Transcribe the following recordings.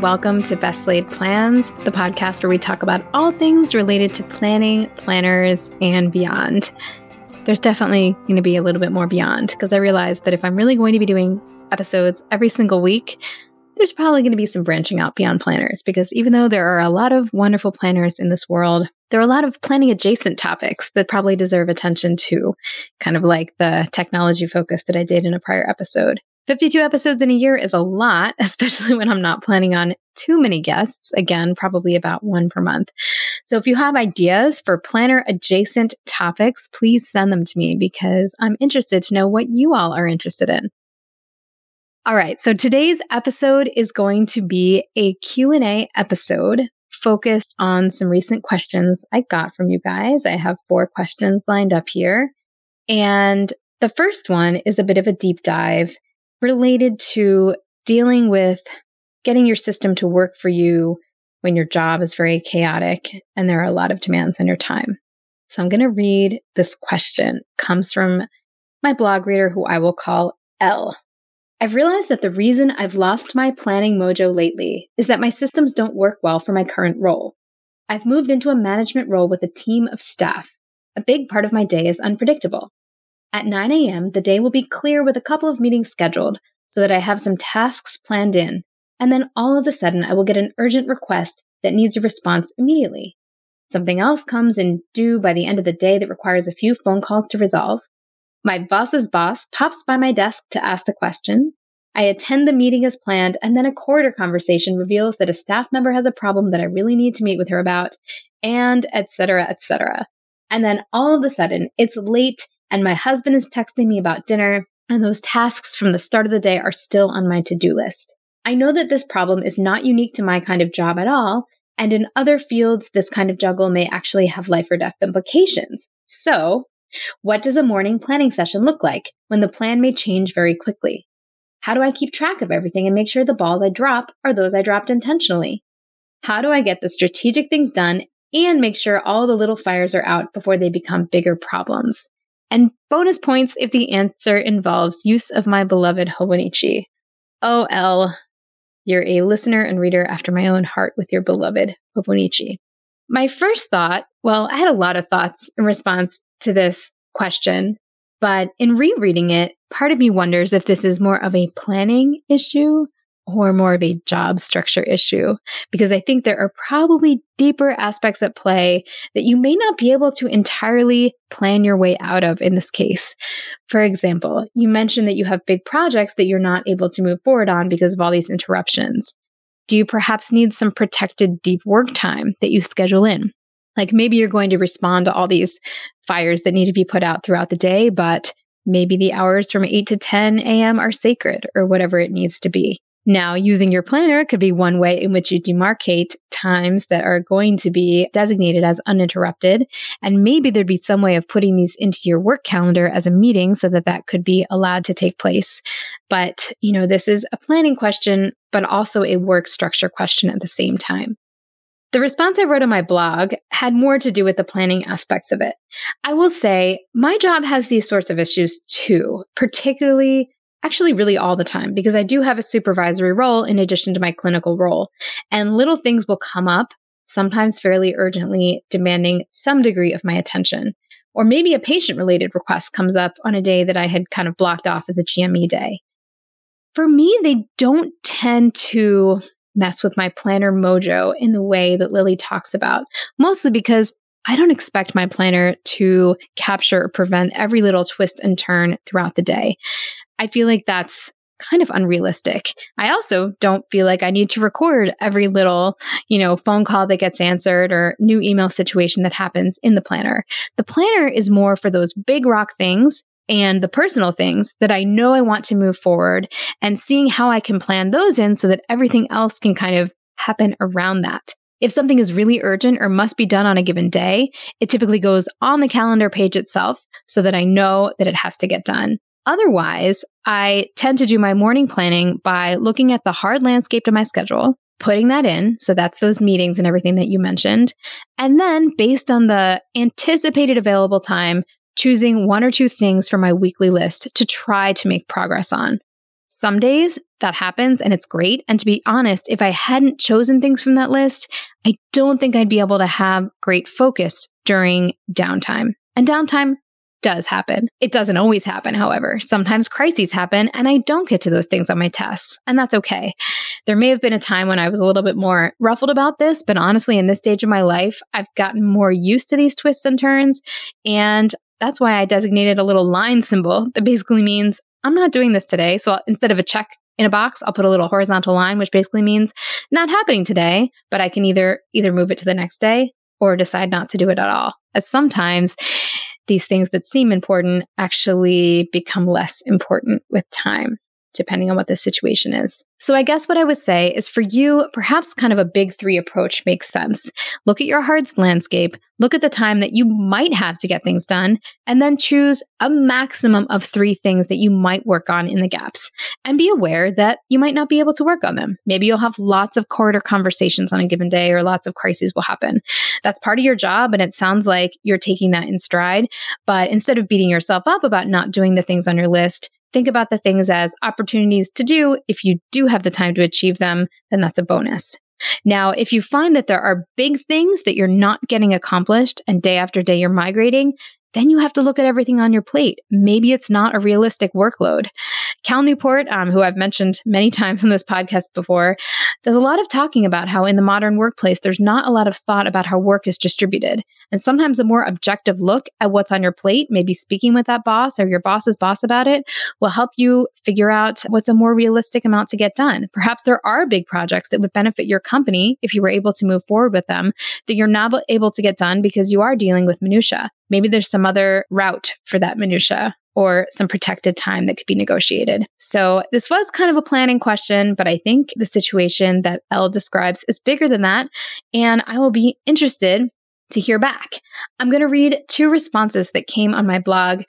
welcome to Best Laid Plans, the podcast where we talk about all things related to planning, planners, and beyond. There's definitely going to be a little bit more beyond because I realized that if I'm really going to be doing episodes every single week, there's probably going to be some branching out beyond planners because even though there are a lot of wonderful planners in this world, there are a lot of planning adjacent topics that probably deserve attention too, kind of like the technology focus that I did in a prior episode. 52 episodes in a year is a lot, especially when I'm not planning on too many guests. Again, probably about one per month. So if you have ideas for planner adjacent topics, please send them to me because I'm interested to know what you all are interested in. All right, so today's episode is going to be a Q&A episode focused on some recent questions I got from you guys. I have four questions lined up here. And the first one is a bit of a deep dive related to dealing with getting your system to work for you when your job is very chaotic and there are a lot of demands on your time. So I'm going to read this question. It comes from my blog reader who I will call L. I've realized that the reason I've lost my planning mojo lately is that my systems don't work well for my current role. I've moved into a management role with a team of staff. A big part of my day is unpredictable. At 9 a.m., the day will be clear with a couple of meetings scheduled so that I have some tasks planned in, and then all of a sudden I will get an urgent request that needs a response immediately. Something else comes in due by the end of the day that requires a few phone calls to resolve, my boss's boss pops by my desk to ask a question. I attend the meeting as planned, and then a corridor conversation reveals that a staff member has a problem that I really need to meet with her about, and etc., etc. And then all of a sudden, it's late, and my husband is texting me about dinner, and those tasks from the start of the day are still on my to do list. I know that this problem is not unique to my kind of job at all, and in other fields, this kind of juggle may actually have life or death implications. So, what does a morning planning session look like when the plan may change very quickly? How do I keep track of everything and make sure the balls I drop are those I dropped intentionally? How do I get the strategic things done and make sure all the little fires are out before they become bigger problems? And bonus points if the answer involves use of my beloved Hobonichi. OL, you're a listener and reader after my own heart with your beloved Hobonichi. My first thought, well, I had a lot of thoughts in response to this question. But in rereading it, part of me wonders if this is more of a planning issue or more of a job structure issue, because I think there are probably deeper aspects at play that you may not be able to entirely plan your way out of in this case. For example, you mentioned that you have big projects that you're not able to move forward on because of all these interruptions. Do you perhaps need some protected deep work time that you schedule in? Like maybe you're going to respond to all these fires that need to be put out throughout the day, but maybe the hours from 8 to 10 a.m. are sacred or whatever it needs to be. Now, using your planner could be one way in which you demarcate times that are going to be designated as uninterrupted. And maybe there'd be some way of putting these into your work calendar as a meeting so that that could be allowed to take place. But, you know, this is a planning question, but also a work structure question at the same time. The response I wrote on my blog had more to do with the planning aspects of it. I will say my job has these sorts of issues too, particularly actually really all the time because I do have a supervisory role in addition to my clinical role. And little things will come up, sometimes fairly urgently, demanding some degree of my attention. Or maybe a patient related request comes up on a day that I had kind of blocked off as a GME day. For me, they don't tend to mess with my planner mojo in the way that Lily talks about, mostly because I don't expect my planner to capture or prevent every little twist and turn throughout the day. I feel like that's kind of unrealistic. I also don't feel like I need to record every little, you know, phone call that gets answered or new email situation that happens in the planner. The planner is more for those big rock things and the personal things that I know I want to move forward and seeing how I can plan those in so that everything else can kind of happen around that. If something is really urgent or must be done on a given day, it typically goes on the calendar page itself so that I know that it has to get done. Otherwise, I tend to do my morning planning by looking at the hard landscape to my schedule, putting that in. So that's those meetings and everything that you mentioned. And then based on the anticipated available time, choosing one or two things from my weekly list to try to make progress on. Some days that happens and it's great. And to be honest, if I hadn't chosen things from that list, I don't think I'd be able to have great focus during downtime. And downtime does happen. It doesn't always happen, however. Sometimes crises happen and I don't get to those things on my tests, and that's okay. There may have been a time when I was a little bit more ruffled about this, but honestly, in this stage of my life, I've gotten more used to these twists and turns, and that's why I designated a little line symbol that basically means I'm not doing this today. So instead of a check in a box, I'll put a little horizontal line, which basically means not happening today, but I can either either move it to the next day or decide not to do it at all. As sometimes these things that seem important actually become less important with time depending on what the situation is. So, I guess what I would say is for you, perhaps kind of a big three approach makes sense. Look at your heart's landscape, look at the time that you might have to get things done, and then choose a maximum of three things that you might work on in the gaps. And be aware that you might not be able to work on them. Maybe you'll have lots of corridor conversations on a given day, or lots of crises will happen. That's part of your job, and it sounds like you're taking that in stride. But instead of beating yourself up about not doing the things on your list, Think about the things as opportunities to do. If you do have the time to achieve them, then that's a bonus. Now, if you find that there are big things that you're not getting accomplished and day after day you're migrating, then you have to look at everything on your plate. Maybe it's not a realistic workload. Cal Newport, um, who I've mentioned many times in this podcast before, does a lot of talking about how in the modern workplace, there's not a lot of thought about how work is distributed. And sometimes a more objective look at what's on your plate, maybe speaking with that boss or your boss's boss about it, will help you figure out what's a more realistic amount to get done. Perhaps there are big projects that would benefit your company if you were able to move forward with them that you're not able to get done because you are dealing with minutia. Maybe there's some other route for that minutia or some protected time that could be negotiated. So this was kind of a planning question, but I think the situation that Elle describes is bigger than that. And I will be interested to hear back. I'm going to read two responses that came on my blog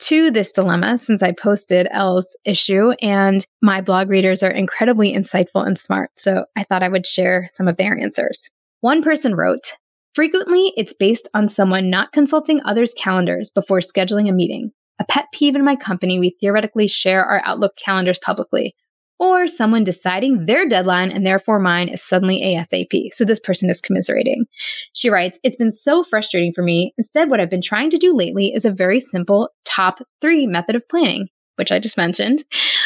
to this dilemma since I posted Elle's issue, and my blog readers are incredibly insightful and smart. So I thought I would share some of their answers. One person wrote, Frequently, it's based on someone not consulting others' calendars before scheduling a meeting. A pet peeve in my company, we theoretically share our Outlook calendars publicly. Or someone deciding their deadline and therefore mine is suddenly ASAP. So this person is commiserating. She writes, It's been so frustrating for me. Instead, what I've been trying to do lately is a very simple top three method of planning, which I just mentioned,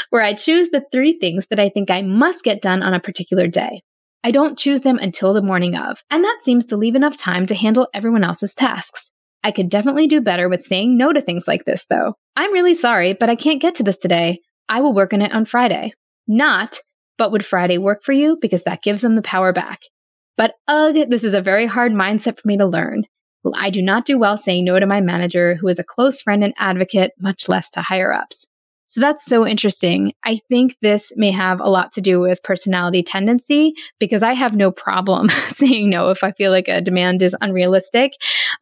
where I choose the three things that I think I must get done on a particular day. I don't choose them until the morning of, and that seems to leave enough time to handle everyone else's tasks. I could definitely do better with saying no to things like this, though. I'm really sorry, but I can't get to this today. I will work on it on Friday. Not, but would Friday work for you? Because that gives them the power back. But ugh, this is a very hard mindset for me to learn. I do not do well saying no to my manager, who is a close friend and advocate, much less to higher ups. So that's so interesting. I think this may have a lot to do with personality tendency because I have no problem saying no if I feel like a demand is unrealistic.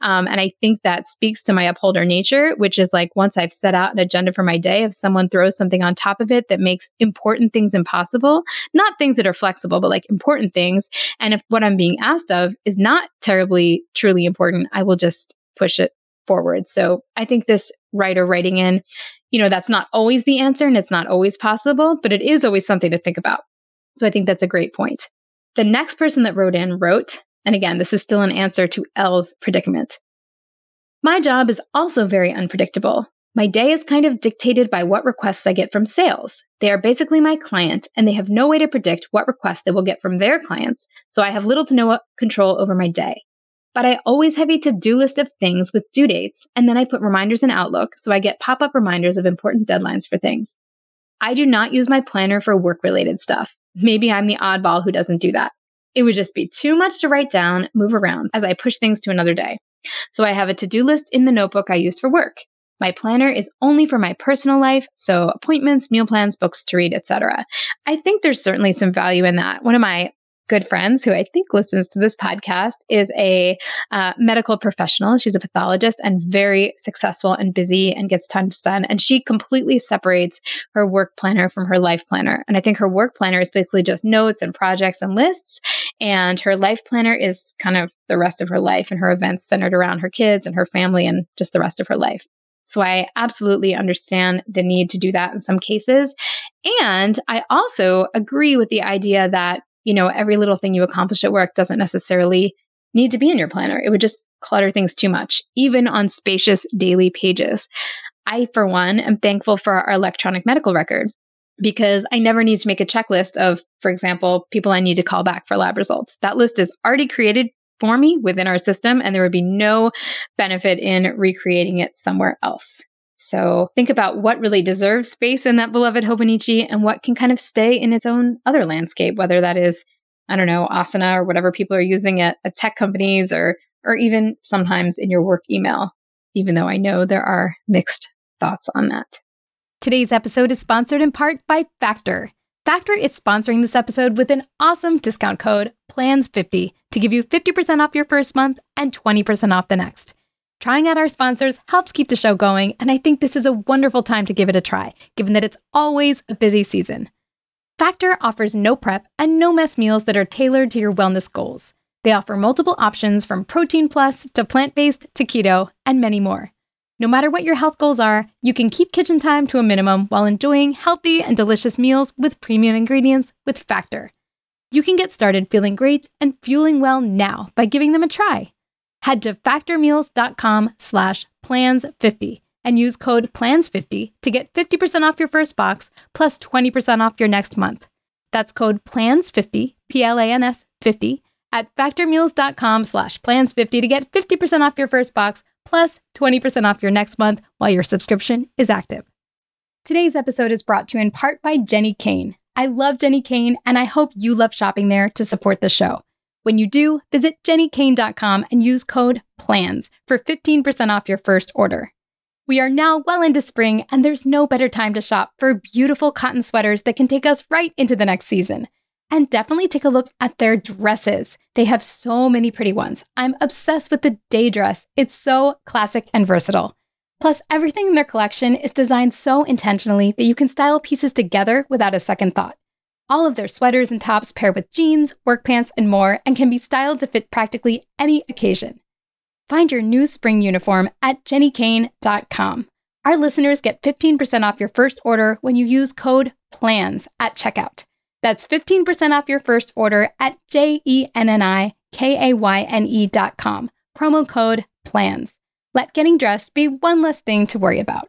Um, and I think that speaks to my upholder nature, which is like once I've set out an agenda for my day, if someone throws something on top of it that makes important things impossible, not things that are flexible, but like important things. And if what I'm being asked of is not terribly, truly important, I will just push it forward. So I think this writer writing in you know, that's not always the answer and it's not always possible, but it is always something to think about. So I think that's a great point. The next person that wrote in wrote, and again, this is still an answer to Elle's predicament. My job is also very unpredictable. My day is kind of dictated by what requests I get from sales. They are basically my client, and they have no way to predict what requests they will get from their clients, so I have little to no uh, control over my day. But I always have a to do list of things with due dates, and then I put reminders in Outlook so I get pop up reminders of important deadlines for things. I do not use my planner for work related stuff. Maybe I'm the oddball who doesn't do that. It would just be too much to write down, move around as I push things to another day. So I have a to do list in the notebook I use for work. My planner is only for my personal life, so appointments, meal plans, books to read, etc. I think there's certainly some value in that. One of my good friends who I think listens to this podcast is a uh, medical professional. She's a pathologist and very successful and busy and gets tons done. And she completely separates her work planner from her life planner. And I think her work planner is basically just notes and projects and lists. And her life planner is kind of the rest of her life and her events centered around her kids and her family and just the rest of her life. So I absolutely understand the need to do that in some cases. And I also agree with the idea that, you know, every little thing you accomplish at work doesn't necessarily need to be in your planner. It would just clutter things too much, even on spacious daily pages. I, for one, am thankful for our electronic medical record because I never need to make a checklist of, for example, people I need to call back for lab results. That list is already created for me within our system, and there would be no benefit in recreating it somewhere else. So think about what really deserves space in that beloved Hobonichi and what can kind of stay in its own other landscape, whether that is, I don't know, Asana or whatever people are using at, at tech companies or or even sometimes in your work email, even though I know there are mixed thoughts on that. Today's episode is sponsored in part by Factor. Factor is sponsoring this episode with an awesome discount code PLANS50 to give you 50% off your first month and 20% off the next. Trying out our sponsors helps keep the show going, and I think this is a wonderful time to give it a try, given that it's always a busy season. Factor offers no prep and no mess meals that are tailored to your wellness goals. They offer multiple options from protein plus to plant based to keto and many more. No matter what your health goals are, you can keep kitchen time to a minimum while enjoying healthy and delicious meals with premium ingredients with Factor. You can get started feeling great and fueling well now by giving them a try. Head to factormeals.com slash plans50 and use code PLANS50 to get 50% off your first box plus 20% off your next month. That's code PLANS50, P-L-A-N-S 50, at factormeals.com slash plans50 to get 50% off your first box plus 20% off your next month while your subscription is active. Today's episode is brought to you in part by Jenni Kayne. I love Jenni Kayne and I hope you love shopping there to support the show. When you do, visit jennikayne.com and use code PLANS for 15% off your first order. We are now well into spring, and there's no better time to shop for beautiful cotton sweaters that can take us right into the next season. And definitely take a look at their dresses. They have so many pretty ones. I'm obsessed with the day dress, it's so classic and versatile. Plus, everything in their collection is designed so intentionally that you can style pieces together without a second thought. All of their sweaters and tops pair with jeans, work pants, and more, and can be styled to fit practically any occasion. Find your new spring uniform at jennikayne.com. Our listeners get 15% off your first order when you use code PLANS at checkout. That's 15% off your first order at J E N N I K A Y N E dot com. Promo code PLANS. Let getting dressed be one less thing to worry about.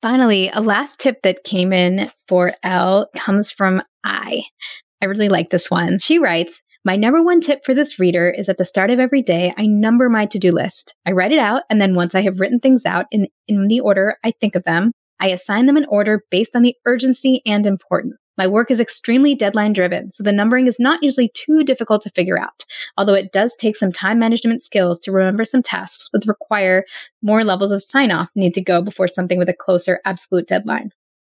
Finally, a last tip that came in for L comes from I. I really like this one. She writes, my number one tip for this reader is at the start of every day, I number my to do list. I write it out, and then once I have written things out in, in the order I think of them, I assign them an order based on the urgency and importance. My work is extremely deadline driven, so the numbering is not usually too difficult to figure out, although it does take some time management skills to remember some tasks would require more levels of sign off need to go before something with a closer absolute deadline.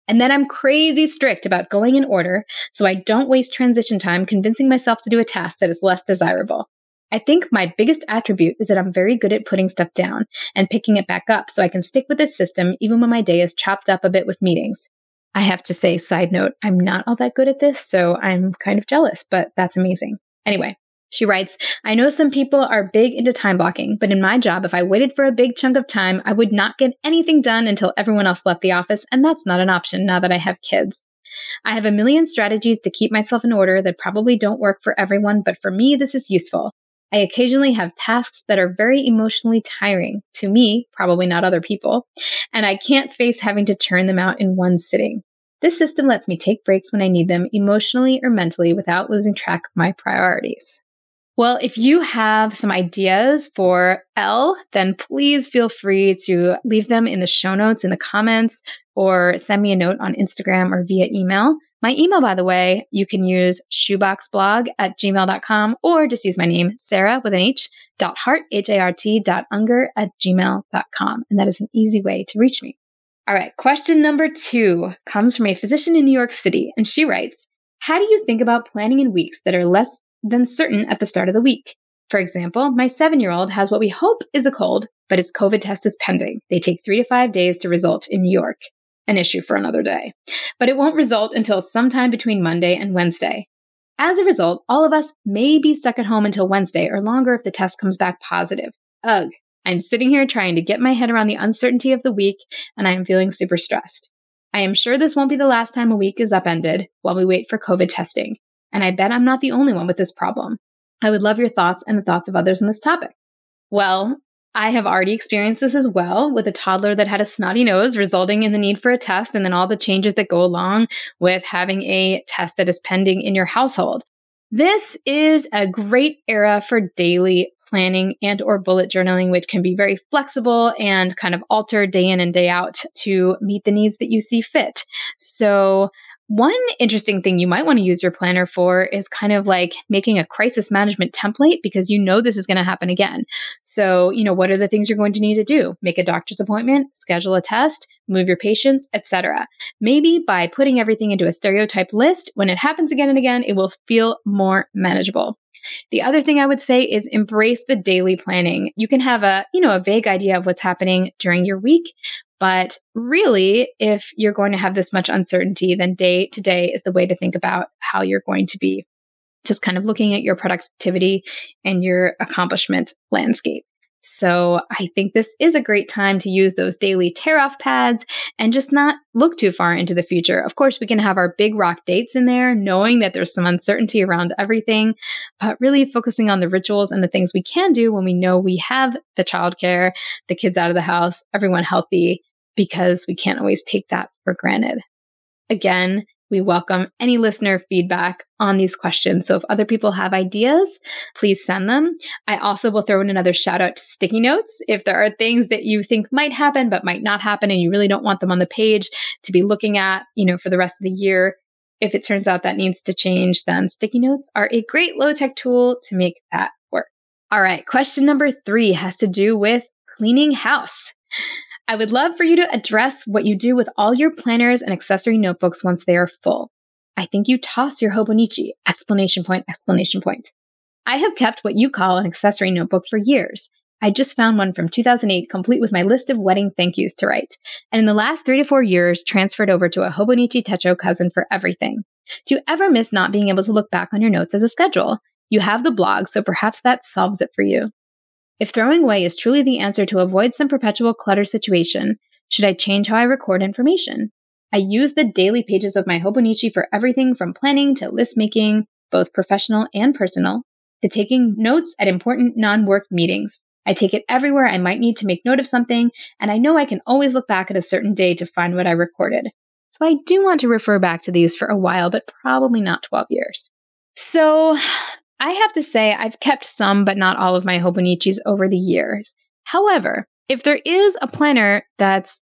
And then I'm crazy strict about going in order so I don't waste transition time convincing myself to do a task that is less desirable. I think my biggest attribute is that I'm very good at putting stuff down and picking it back up so I can stick with this system even when my day is chopped up a bit with meetings. I have to say, side note, I'm not all that good at this, so I'm kind of jealous, but that's amazing. Anyway, she writes, I know some people are big into time blocking, but in my job, if I waited for a big chunk of time, I would not get anything done until everyone else left the office, and that's not an option now that I have kids. I have a million strategies to keep myself in order that probably don't work for everyone, but for me, this is useful. I occasionally have tasks that are very emotionally tiring to me, probably not other people, and I can't face having to turn them out in one sitting. This system lets me take breaks when I need them emotionally or mentally without losing track of my priorities. Well, if you have some ideas for L, then please feel free to leave them in the show notes in the comments or send me a note on Instagram or via email. My email, by the way, you can use shoeboxblog at gmail.com or just use my name, Sarah with an H, dot hart, H-A-R-T dot unger at gmail.com. And that is an easy way to reach me. All right. Question number two comes from a physician in New York City. And she writes, how do you think about planning in weeks that are less than certain at the start of the week? For example, my seven year old has what we hope is a cold, but his COVID test is pending. They take three to five days to result in New York. An issue for another day. But it won't result until sometime between Monday and Wednesday. As a result, all of us may be stuck at home until Wednesday or longer if the test comes back positive. Ugh, I'm sitting here trying to get my head around the uncertainty of the week, and I am feeling super stressed. I am sure this won't be the last time a week is upended while we wait for COVID testing, and I bet I'm not the only one with this problem. I would love your thoughts and the thoughts of others on this topic. Well, I have already experienced this as well with a toddler that had a snotty nose, resulting in the need for a test, and then all the changes that go along with having a test that is pending in your household. This is a great era for daily planning and or bullet journaling which can be very flexible and kind of alter day in and day out to meet the needs that you see fit. So one interesting thing you might want to use your planner for is kind of like making a crisis management template because you know this is going to happen again. So, you know, what are the things you're going to need to do? Make a doctor's appointment, schedule a test, move your patients, etc. Maybe by putting everything into a stereotype list, when it happens again and again, it will feel more manageable. The other thing I would say is embrace the daily planning. You can have a, you know, a vague idea of what's happening during your week, but really, if you're going to have this much uncertainty, then day to day is the way to think about how you're going to be just kind of looking at your productivity and your accomplishment landscape. So I think this is a great time to use those daily tear off pads and just not look too far into the future. Of course, we can have our big rock dates in there, knowing that there's some uncertainty around everything, but really focusing on the rituals and the things we can do when we know we have the childcare, the kids out of the house, everyone healthy, because we can't always take that for granted. Again, we welcome any listener feedback on these questions. So if other people have ideas, please send them. I also will throw in another shout out to sticky notes. If there are things that you think might happen but might not happen and you really don't want them on the page to be looking at, you know, for the rest of the year, if it turns out that needs to change, then sticky notes are a great low tech tool to make that work. All right. Question number three has to do with cleaning house. I would love for you to address what you do with all your planners and accessory notebooks once they are full. I think you toss your Hobonichi! Explanation point, explanation point. I have kept what you call an accessory notebook for years. I just found one from 2008 complete with my list of wedding thank yous to write, and in the last three to four years transferred over to a Hobonichi Techo cousin for everything. Do you ever miss not being able to look back on your notes as a schedule? You have the blog, so perhaps that solves it for you. If throwing away is truly the answer to avoid some perpetual clutter situation, should I change how I record information? I use the daily pages of my Hobonichi for everything from planning to list making, both professional and personal, to taking notes at important non work meetings. I take it everywhere I might need to make note of something, and I know I can always look back at a certain day to find what I recorded. So I do want to refer back to these for a while, but probably not 12 years. So I have to say, I've kept some, but not all of my Hobonichis over the years. However, if there is a planner that's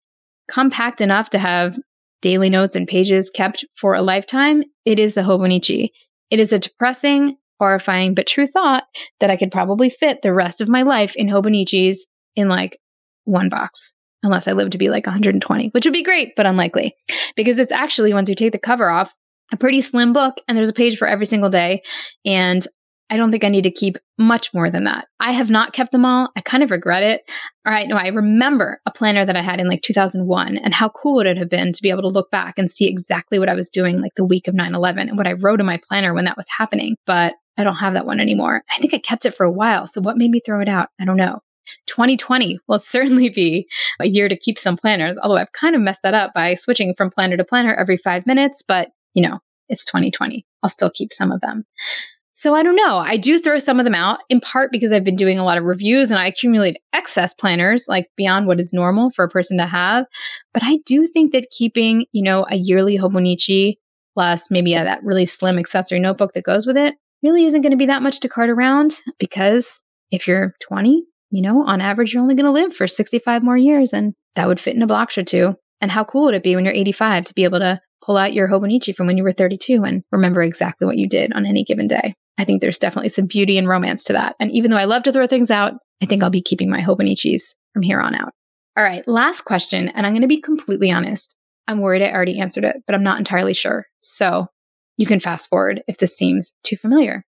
compact enough to have daily notes and pages kept for a lifetime, it is the Hobonichi. It is a depressing, horrifying, but true thought that I could probably fit the rest of my life in Hobonichis in like one box. Unless I live to be like 120, which would be great, but unlikely. Because it's actually, once you take the cover off, a pretty slim book and there's a page for every single day. And I don't think I need to keep much more than that. I have not kept them all. I kind of regret it. All right. No, I remember a planner that I had in like 2001 and how cool would it have been to be able to look back and see exactly what I was doing like the week of 9 11 and what I wrote in my planner when that was happening. But I don't have that one anymore. I think I kept it for a while. So what made me throw it out? I don't know. 2020 will certainly be a year to keep some planners, although I've kind of messed that up by switching from planner to planner every five minutes. But, you know, it's 2020. I'll still keep some of them. So I don't know. I do throw some of them out in part because I've been doing a lot of reviews and I accumulate excess planners like beyond what is normal for a person to have. But I do think that keeping, you know, a yearly Hobonichi plus maybe a, that really slim accessory notebook that goes with it really isn't going to be that much to cart around because if you're 20, you know, on average, you're only going to live for 65 more years and that would fit in a box or two. And how cool would it be when you're 85 to be able to pull out your Hobonichi from when you were 32 and remember exactly what you did on any given day. I think there's definitely some beauty and romance to that. And even though I love to throw things out, I think I'll be keeping my Hobonichis from here on out. All right, last question. And I'm going to be completely honest. I'm worried I already answered it, but I'm not entirely sure. So you can fast forward if this seems too familiar.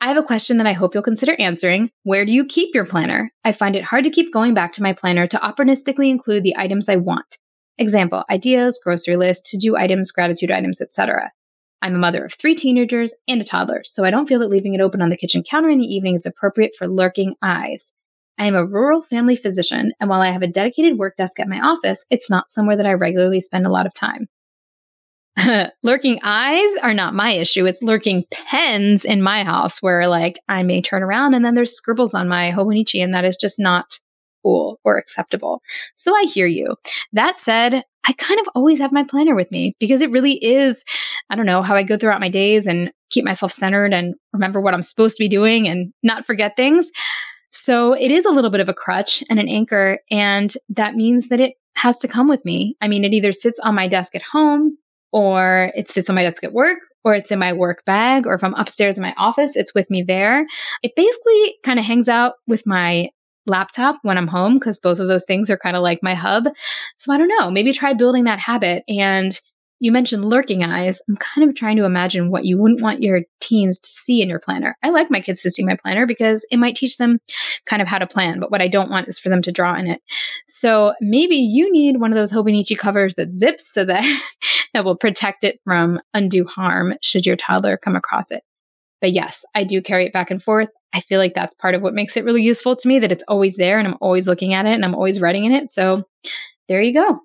I have a question that I hope you'll consider answering. Where do you keep your planner? I find it hard to keep going back to my planner to opportunistically include the items I want. Example, ideas, grocery list, to-do items, gratitude items, etc. I'm a mother of three teenagers and a toddler, so I don't feel that leaving it open on the kitchen counter in the evening is appropriate for lurking eyes. I am a rural family physician, and while I have a dedicated work desk at my office, it's not somewhere that I regularly spend a lot of time. lurking eyes are not my issue. It's lurking pens in my house where, like, I may turn around and then there's scribbles on my Hobonichi, and that is just not cool or acceptable. So I hear you. That said, I kind of always have my planner with me because it really is, I don't know, how I go throughout my days and keep myself centered and remember what I'm supposed to be doing and not forget things. So it is a little bit of a crutch and an anchor. And that means that it has to come with me. I mean, it either sits on my desk at home or it sits on my desk at work or it's in my work bag or if I'm upstairs in my office, it's with me there. It basically kind of hangs out with my laptop when I'm home because both of those things are kind of like my hub. So I don't know, maybe try building that habit and you mentioned lurking eyes. I'm kind of trying to imagine what you wouldn't want your teens to see in your planner. I like my kids to see my planner because it might teach them kind of how to plan, but what I don't want is for them to draw in it. So maybe you need one of those Hobonichi covers that zips so that that will protect it from undue harm should your toddler come across it. But yes, I do carry it back and forth. I feel like that's part of what makes it really useful to me that it's always there and I'm always looking at it and I'm always writing in it. So there you go.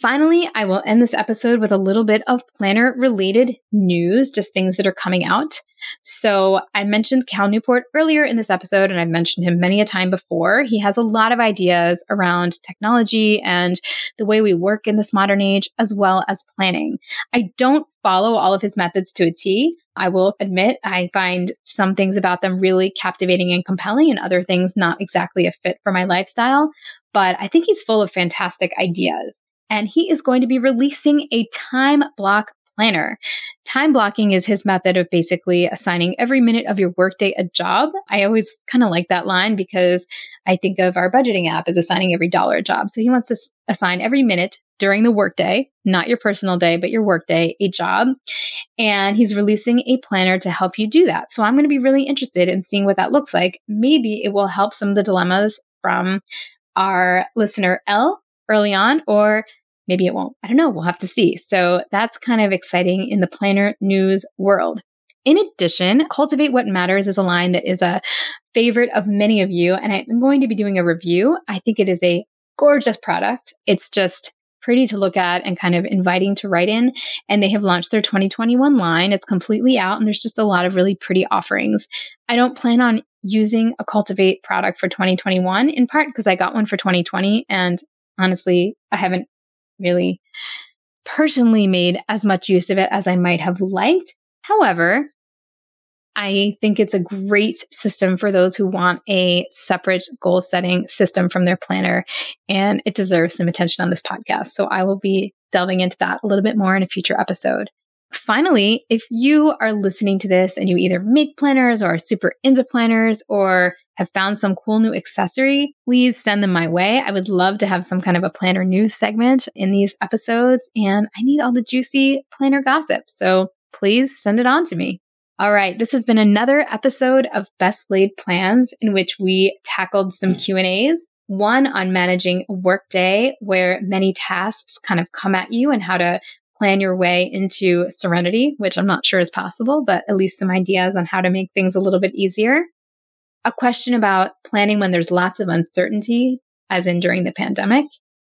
Finally, I will end this episode with a little bit of planner related news, just things that are coming out. So, I mentioned Cal Newport earlier in this episode, and I've mentioned him many a time before. He has a lot of ideas around technology and the way we work in this modern age, as well as planning. I don't follow all of his methods to a T. I will admit I find some things about them really captivating and compelling, and other things not exactly a fit for my lifestyle. But I think he's full of fantastic ideas and he is going to be releasing a time block planner. Time blocking is his method of basically assigning every minute of your workday a job. I always kind of like that line because I think of our budgeting app as assigning every dollar a job. So he wants to assign every minute during the workday, not your personal day, but your workday, a job. And he's releasing a planner to help you do that. So I'm going to be really interested in seeing what that looks like. Maybe it will help some of the dilemmas from our listener L early on, or Maybe it won't. I don't know. We'll have to see. So that's kind of exciting in the planner news world. In addition, Cultivate What Matters is a line that is a favorite of many of you, and I'm going to be doing a review. I think it is a gorgeous product. It's just pretty to look at and kind of inviting to write in. And they have launched their 2021 line. It's completely out, and there's just a lot of really pretty offerings. I don't plan on using a Cultivate product for 2021, in part because I got one for 2020, and honestly, I haven't really personally made as much use of it as I might have liked. However, I think it's a great system for those who want a separate goal setting system from their planner, and it deserves some attention on this podcast. So I will be delving into that a little bit more in a future episode. Finally, if you are listening to this and you either make planners or are super into planners or have found some cool new accessory, please send them my way. I would love to have some kind of a planner news segment in these episodes, and I need all the juicy planner gossip. So please send it on to me. All right, this has been another episode of Best Laid Plans in which we tackled some mm. Q&As. One on managing workday where many tasks kind of come at you and how to plan your way into serenity, which I'm not sure is possible, but at least some ideas on how to make things a little bit easier a question about planning when there's lots of uncertainty, as in during the pandemic,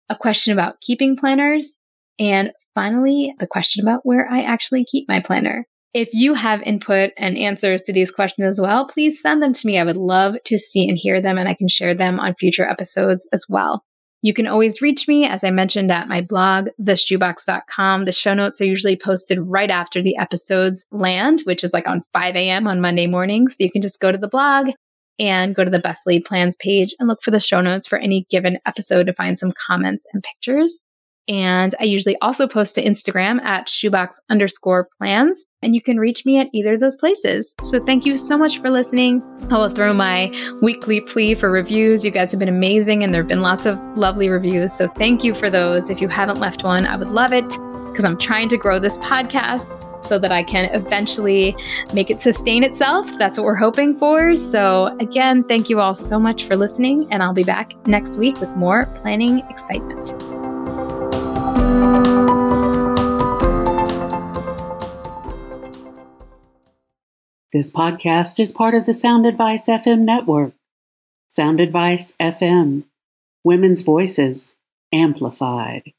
a question about keeping planners, and finally, the question about where I actually keep my planner. If you have input and answers to these questions as well, please send them to me. I would love to see and hear them, and I can share them on future episodes as well. You can always reach me, as I mentioned, at my blog, theshoebox.com. The show notes are usually posted right after the episodes land, which is like on 5 a.m. on Monday mornings. So you can just go to the blog, and go to the Best Laid Plans page and look for the show notes for any given episode to find some comments and pictures. And I usually also post to Instagram at shoebox underscore plans. And you can reach me at either of those places. So thank you so much for listening. I will throw my weekly plea for reviews. You guys have been amazing and there have been lots of lovely reviews. So thank you for those. If you haven't left one, I would love it because I'm trying to grow this podcast so that I can eventually make it sustain itself. That's what we're hoping for. So, again, thank you all so much for listening, and I'll be back next week with more planning excitement. This podcast is part of the Sound Advice FM network. Sound Advice FM, women's voices amplified.